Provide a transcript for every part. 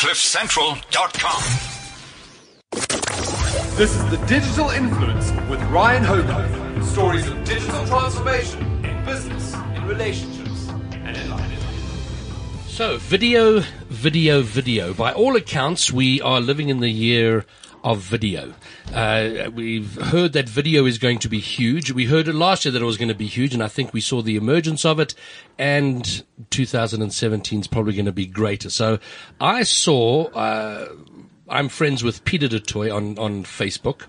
CliffCentral.com. This is the Digital Influence with Ryan Hogarth. Stories of digital transformation in business, in relationships, and in life. So, video, video, video. By all accounts, we are living in the year of video. Uh, we've heard that video is going to be huge. We heard it last year that it was going to be huge, and I think we saw the emergence of it. And 2017 is probably going to be greater. So, I saw. Uh, I'm friends with Peter du Toit on, on Facebook.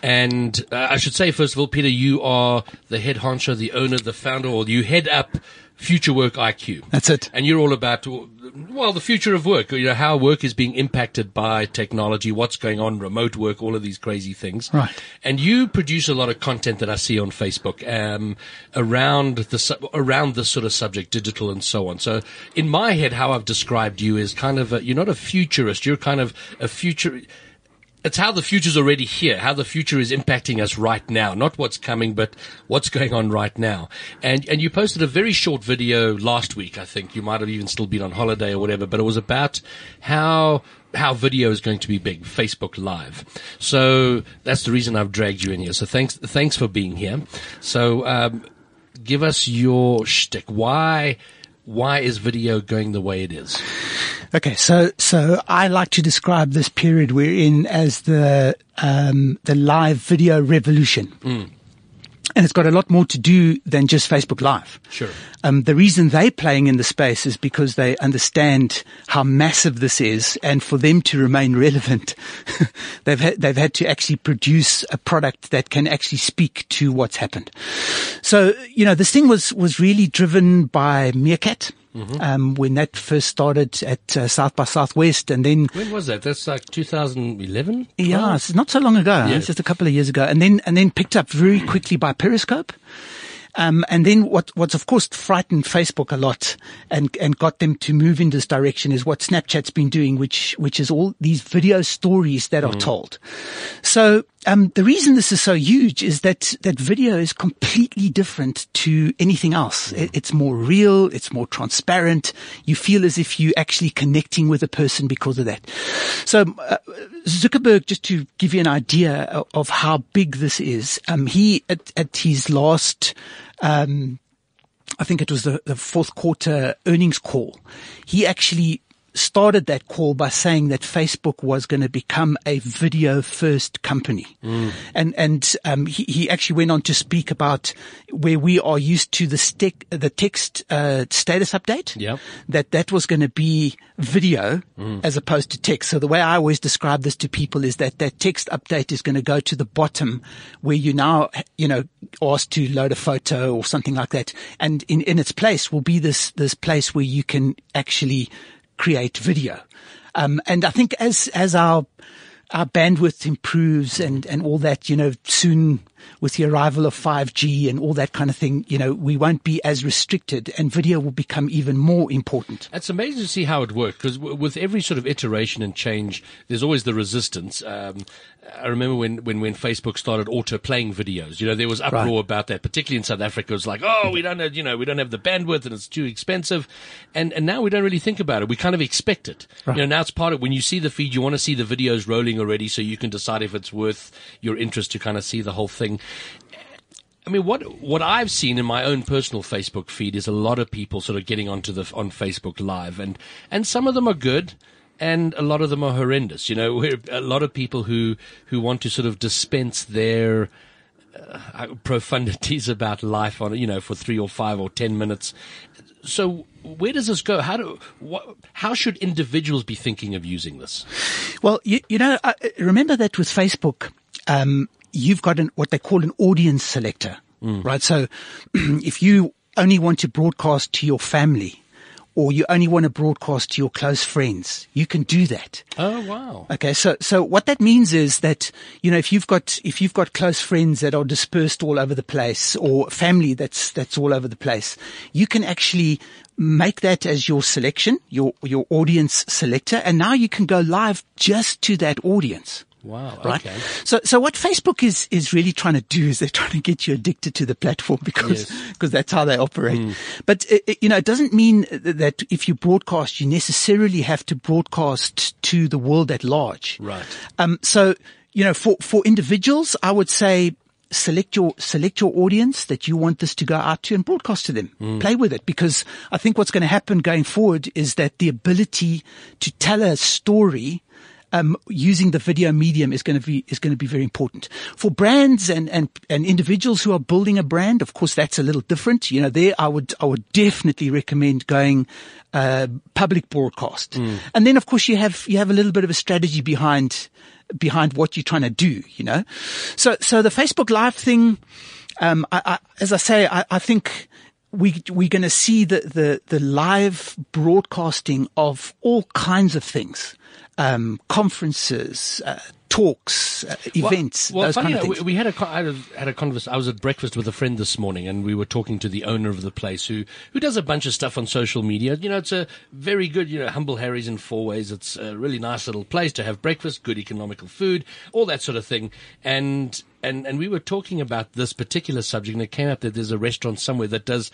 And uh, I should say, first of all, Peter, you are the head honcho, the owner, the founder, or you head up Future Work IQ. That's it. And you're all about, well, the future of work, you know, how work is being impacted by technology, what's going on, remote work, all of these crazy things. Right. And you produce a lot of content that I see on Facebook, um, around the, around this sort of subject, digital and so on. So in my head, how I've described you is kind of a, you're not a futurist, you're kind of a future, it's how the future's already here, how the future is impacting us right now, not what's coming, but what's going on right now. And, and you posted a very short video last week, I think. You might have even still been on holiday or whatever, but it was about how, how video is going to be big, Facebook Live. So that's the reason I've dragged you in here. So thanks, thanks for being here. So, um, give us your shtick. Why, why is video going the way it is? Okay, so so I like to describe this period we're in as the um, the live video revolution. Mm. And it's got a lot more to do than just Facebook Live. Sure. Um, the reason they're playing in the space is because they understand how massive this is, and for them to remain relevant, they've had, they've had to actually produce a product that can actually speak to what's happened. So you know, this thing was was really driven by Meerkat. Mm-hmm. Um, when that first started at uh, South by Southwest, and then When was that? That's like 2011? yeah, it's not so long ago. Yeah. It's just a couple of years ago, and then and then picked up very quickly by Periscope. Um, and then what, what's of course frightened Facebook a lot and, and got them to move in this direction is what Snapchat's been doing, which, which is all these video stories that are told. So, um, the reason this is so huge is that, that video is completely different to anything else. It, it's more real. It's more transparent. You feel as if you're actually connecting with a person because of that. So, uh, Zuckerberg, just to give you an idea of, of how big this is, um, he, at, at his last, um, I think it was the, the fourth quarter earnings call. He actually started that call by saying that Facebook was going to become a video first company. And, and, um, he, he actually went on to speak about where we are used to the stick, the text, uh, status update. Yep. That that was going to be video as opposed to text. So the way I always describe this to people is that that text update is going to go to the bottom where you now, you know, asked to load a photo or something like that. And in, in its place will be this, this place where you can actually create video. Um, and I think as, as our, our bandwidth improves and, and all that, you know, soon with the arrival of 5G and all that kind of thing, you know, we won't be as restricted and video will become even more important. It's amazing to see how it works because w- with every sort of iteration and change, there's always the resistance. Um, I remember when, when, when Facebook started auto playing videos, you know, there was uproar Right. about that, particularly in South Africa. It was like, oh, we don't have, you know, we don't have the bandwidth and it's too expensive. And, and now we don't really think about it. We kind of expect it. You know, now it's part of, when you see the feed, you want to see the videos rolling already so you can decide if it's worth your interest to kind of see the whole thing. I mean, what what I've seen in my own personal Facebook feed is a lot of people sort of getting onto the on Facebook Live, and and some of them are good, and a lot of them are horrendous. You know, a lot of people who who want to sort of dispense their uh, profundities about life on you know for three or five or ten minutes. So where does this go? How do what, how should individuals be thinking of using this? Well, you, you know, I, remember that with Facebook, um, you've got an, what they call an audience selector, mm. right? So if you only want to broadcast to your family or you only want to broadcast to your close friends, you can do that. Oh wow! Okay, so so what that means is that you know if you've got if you've got close friends that are dispersed all over the place or family that's that's all over the place, you can actually make that as your selection, your your audience selector, and now you can go live just to that audience. Wow. Right. Okay. So, so what Facebook is, is really trying to do is they're trying to get you addicted to the platform because, Yes. because that's how they operate. But, it, you know, it doesn't mean that if you broadcast, you necessarily have to broadcast to the world at large. Right. Um, so, you know, for, for individuals, I would say select your, select your audience that you want this to go out to and broadcast to them. Play with it because I think what's going to happen going forward is that the ability to tell a story um, using the video medium is going to be is going to be very important for brands and and and individuals who are building a brand. Of course, that's a little different. You know, there I would I would definitely recommend going uh, public broadcast, and then of course you have you have a little bit of a strategy behind behind what you're trying to do. You know, so so the Facebook Live thing, um, I, I, as I say, I, I think we we're going to see the, the the live broadcasting of all kinds of things, um, conferences, uh, talks, uh, events, Well, those funny, kind of things. we, we had a I had a, had a converse. I was at breakfast with a friend this morning, and we were talking to the owner of the place, who who does a bunch of stuff on social media. You know, it's a very good, you know, humble Harry's in Fourways. It's a really nice little place to have breakfast, good economical food, all that sort of thing. And and and we were talking about this particular subject, and it came up that there's a restaurant somewhere that does.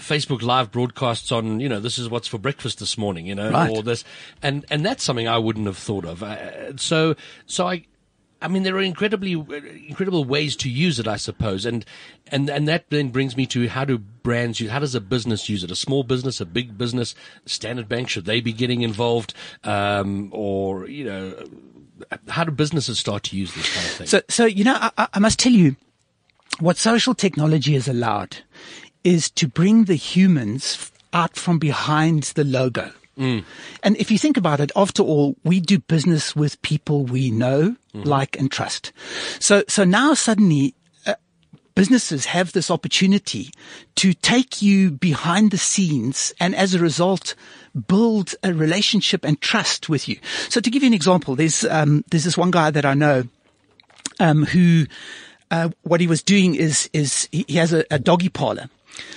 Facebook live broadcasts on, you know, this is what's for breakfast this morning, you know, Right. or this, and and that's something I wouldn't have thought of. Uh, so so I I mean, there are incredibly incredible ways to use it, I suppose, and and and that then brings me to how do brands use? How does a business use it? A small business, a big business, Standard Bank should they be getting involved, um, or you know, how do businesses start to use this kind of thing? So, so you know, I- I, I must tell you, what social technology has allowed is to bring the humans out from behind the logo. And if you think about it, after all, we do business with people we know, like, and trust. So, so now suddenly uh, businesses have this opportunity to take you behind the scenes and as a result build a relationship and trust with you. So to give you an example, there's, um, there's this one guy that I know, um, who, uh, what he was doing is, is he, he has a, a doggy parlor.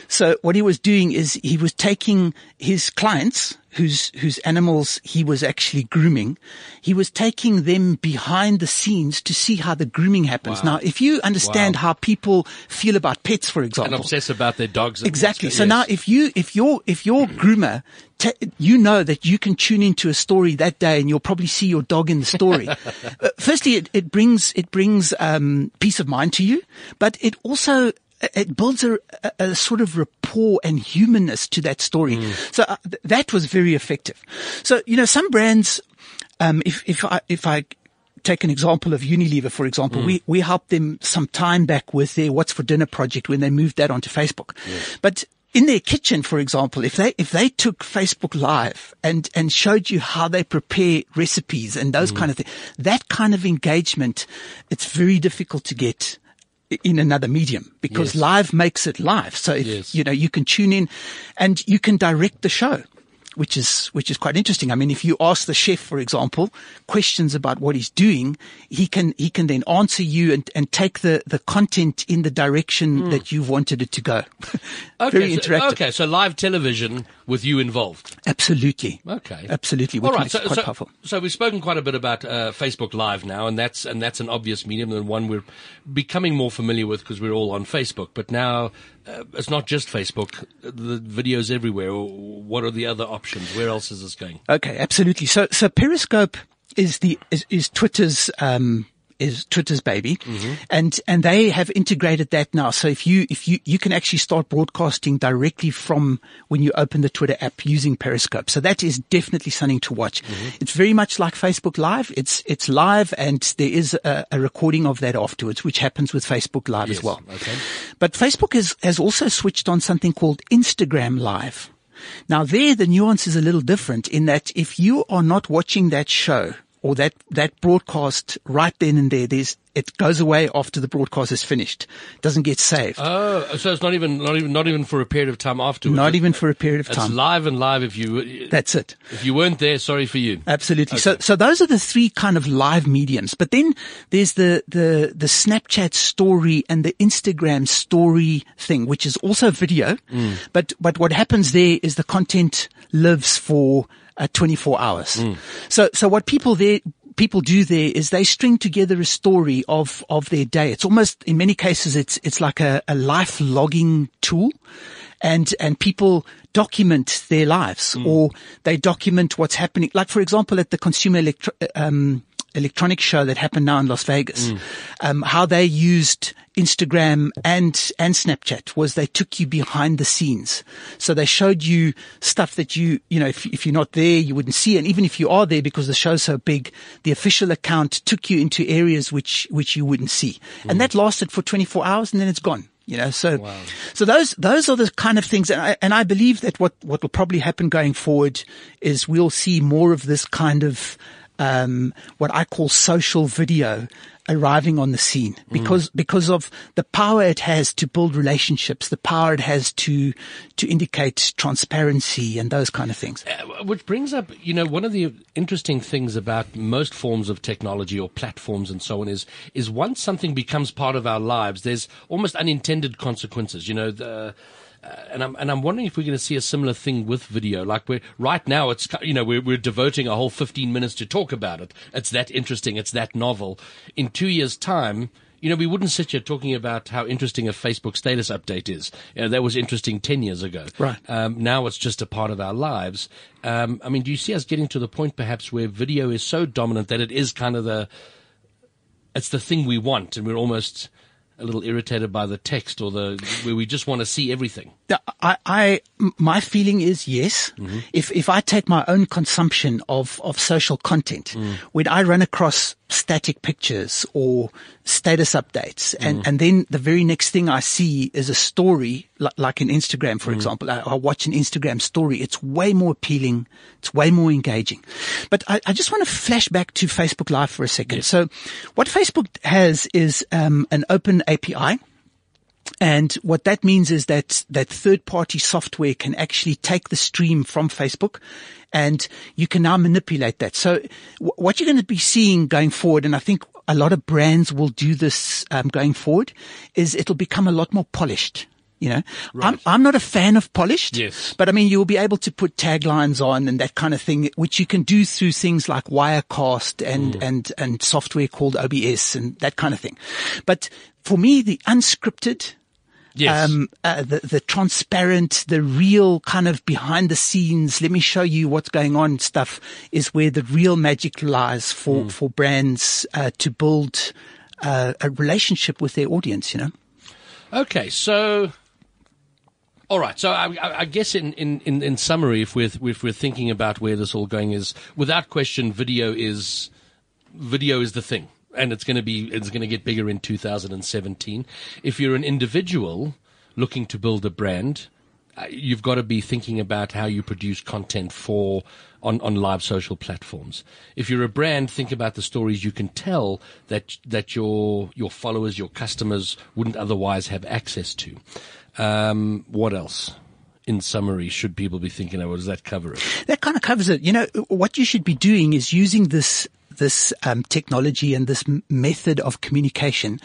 So what he was doing is he was taking his clients whose, whose animals he was actually grooming. He was taking them behind the scenes to see how the grooming happens. Now, if you understand Wow. how people feel about pets, for example, and obsess about their dogs. and- Exactly. So Yes. now if you, if your, if your groomer, you know that you can tune into a story that day and you'll probably see your dog in the story. uh, firstly, it, it brings, it brings, um, peace of mind to you, but it also, it builds a, a, sort of rapport and humanness to that story. So uh, th- that was very effective. So, you know, some brands, um, if, if I, if I, take an example of Unilever, for example. We, we helped them some time back with their What's for Dinner project when they moved that onto Facebook. But in their kitchen, for example, if they, if they took Facebook live and, and showed you how they prepare recipes and those kind of things, that kind of engagement, it's very difficult to get in another medium because Yes. live makes it live. So if, Yes. you know, you can tune in and you can direct the show. Which is, which is quite interesting. I mean, if you ask the chef, for example, questions about what he's doing, he can, he can then answer you and, and take the, the content in the direction that you've wanted it to go. Okay, Very so- interactive. okay, so live television with you involved. Absolutely. Okay. Absolutely. All right. So, quite so, powerful. so we've spoken quite a bit about uh, Facebook Live now, and that's and that's an obvious medium and one we're becoming more familiar with because we're all on Facebook. But now uh, it's not just Facebook; the videos everywhere. What are the other options? Where else is this going? Okay, absolutely. So, so Periscope is the is, is Twitter's um is Twitter's baby, mm-hmm. and and they have integrated that now. So if you if you you can actually start broadcasting directly from when you open the Twitter app using Periscope. So that is definitely something to watch. Mm-hmm. It's very much like Facebook Live. It's it's live, and there is a, a recording of that afterwards, which happens with Facebook Live as well. okay. But Facebook has, has also switched on something called Instagram Live. Now there, the nuance is a little different in that if you are not watching that show or that, that broadcast right then and there, there's, it goes away after the broadcast is finished. It doesn't get saved. Oh, so it's not even not even not even for a period of time afterwards. not even for a period of time. It's live and live. If you That's it. if you weren't there, sorry for you. Absolutely. So, so those are the three kind of live mediums. But then there's the, the, the Snapchat story and the Instagram story thing, which is also video. Mm. But, but what happens there is the content lives for uh, 24 hours. So, so what people there people do there is they string together a story of, of their day. It's almost, in many cases, it's, it's like a, a life logging tool and, and people document their lives or they document what's happening. Like, for example, at the consumer electro, um, electronic show that happened now in Las Vegas, um, how they used Instagram and, and Snapchat was they took you behind the scenes. So they showed you stuff that you, you know, if, if you're not there, you wouldn't see. And even if you are there because the show's so big, the official account took you into areas which, which you wouldn't see. And that lasted for 24 hours and then it's gone. You know, so, so those, those are the kind of things. And I, and I believe that what, what will probably happen going forward is we'll see more of this kind of, um, what I call social video arriving on the scene because, because of the power it has to build relationships, the power it has to, to indicate transparency and those kind of things. Uh, Which brings up, you know, one of the interesting things about most forms of technology or platforms and so on is, is once something becomes part of our lives, there's almost unintended consequences. You know, the, and I'm and I'm wondering if we're going to see a similar thing with video. Like we're right now, it's you know we're we're devoting a whole 15 minutes to talk about it. It's that interesting. It's that novel. In two years' time. You know, we wouldn't sit here talking about how interesting a Facebook status update is. You know, that was interesting 10 years ago. Right. Um, now it's just a part of our lives. Um, I mean, do you see us getting to the point perhaps where video is so dominant that it is kind of the, it's the thing we want and we're almost a little irritated by the text or the, where we just want to see everything? I, I, my feeling is yes. Mm-hmm. If, if I take my own consumption of, of social content, mm. when I run across static pictures or status updates and, and then the very next thing I see is a story like, like in Instagram, for example, I, I watch an Instagram story. It's way more appealing. It's way more engaging. But I, I just want to flash back to Facebook Live for a second. So what Facebook has is, um, an open API. And what that means is that, that third party software can actually take the stream from Facebook and you can now manipulate that. So w- what you're going to be seeing going forward, and I think a lot of brands will do this um, going forward, is it'll become a lot more polished. You know, I'm, I'm not a fan of polished, Yes. but I mean, you'll be able to put taglines on and that kind of thing, which you can do through things like Wirecast and, and, and software called OBS and that kind of thing. But for me, the unscripted, Yes. um, uh, the, the transparent, the real kind of behind the scenes, let me show you what's going on stuff is where the real magic lies for, for brands, uh, to build, uh, a relationship with their audience, you know? Okay, so all right. So I, I guess in, in, in, summary, if we're if we're thinking about where this all going is, without question, video is video is the thing, and it's going to be it's going to get bigger in 2017. If you're an individual looking to build a brand, you've got to be thinking about how you produce content for on, on live social platforms. If you're a brand, think about the stories you can tell that that your your followers, your customers wouldn't otherwise have access to. Um, what else? In summary, should people be thinking about? Does that cover it? That kind of covers it. You know, what you should be doing is using this, this, um, technology and this method of communication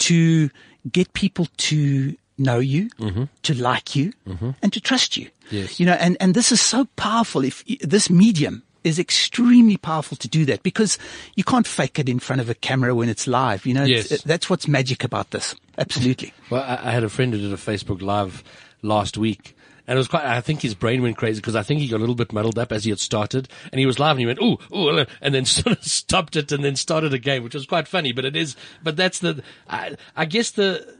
to get people to know you, mm-hmm. to like you, mm-hmm. and to trust you. Yes. You know, and, and this is so powerful. If this medium is extremely powerful to do that because you can't fake it in front of a camera when it's live. You know, It's- Yes. that's what's magic about this. Absolutely. Well, I, I had a friend who did a Facebook Live last week. And it was quite, I think his brain went crazy because I think he got a little bit muddled up as he had started and he was live and he went, ooh, ooh, and then sort of stopped it and then started again, which was quite funny, but it is, but that's the, I, I guess the,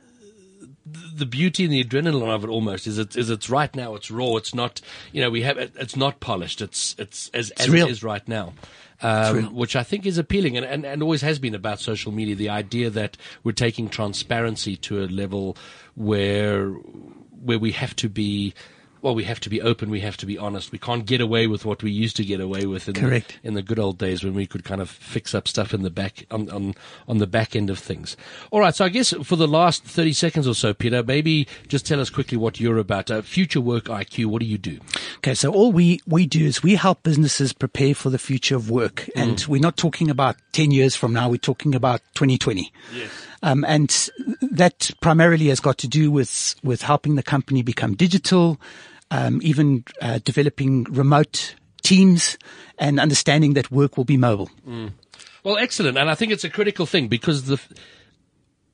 the beauty and the adrenaline of it almost is it is it's right now it's raw it's not you know we have it, it's not polished it's it's as, as real. it is right now um, which I think is appealing and, and, and always has been about social media the idea that we're taking transparency to a level where where we have to be well we have to be open we have to be honest we can't get away with what we used to get away with in Correct. the, in the good old days when we could kind of fix up stuff in the back on, on on the back end of things. All right, so I guess for the last thirty seconds or so, Peter, maybe just tell us quickly what you're about. Uh, Future Work IQ. What do you do? Okay, so all we, we do is we help businesses prepare for the future of work. And we're not talking about 10 years from now, we're talking about 2020. Yes. Um, and that primarily has got to do with, with helping the company become digital, um, even uh, developing remote teams and understanding that work will be mobile. Well, excellent, and I think it's a critical thing because the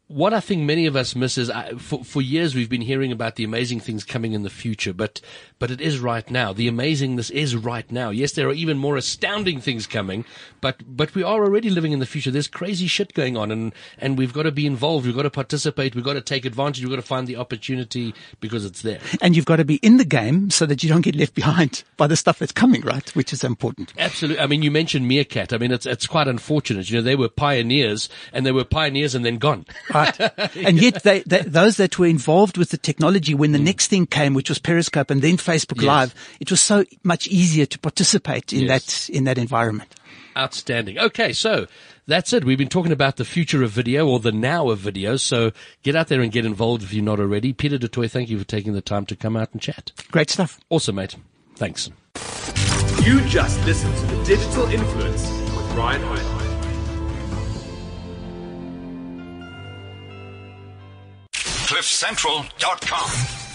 what I think many of us miss is uh, for, for years we've been hearing about the amazing things coming in the future, but but it is right now. The amazingness is right now. Yes, there are even more astounding things coming, but but we are already living in the future. There's crazy shit going on, and and we've got to be involved. We've got to participate. We've got to take advantage. We've got to find the opportunity because it's there. And you've got to be in the game so that you don't get left behind by the stuff that's coming, right? Which is important. Absolutely. I mean, you mentioned Meerkat. I mean, it's it's quite unfortunate. You know, they were pioneers, and they were pioneers, and then gone. Right. and yet they, they, those that were involved with the technology when the mm. next thing came, which was Periscope and then Facebook yes. Live, it was so much easier to participate in yes. that, in that environment. Outstanding. Okay. So that's it. We've been talking about the future of video or the now of video. So get out there and get involved if you're not already. Peter du Toit, thank you for taking the time to come out and chat. Great stuff. Awesome, mate. Thanks. You just listened to the Digital Influence with Ryan Hogarth. CliffCentral.com.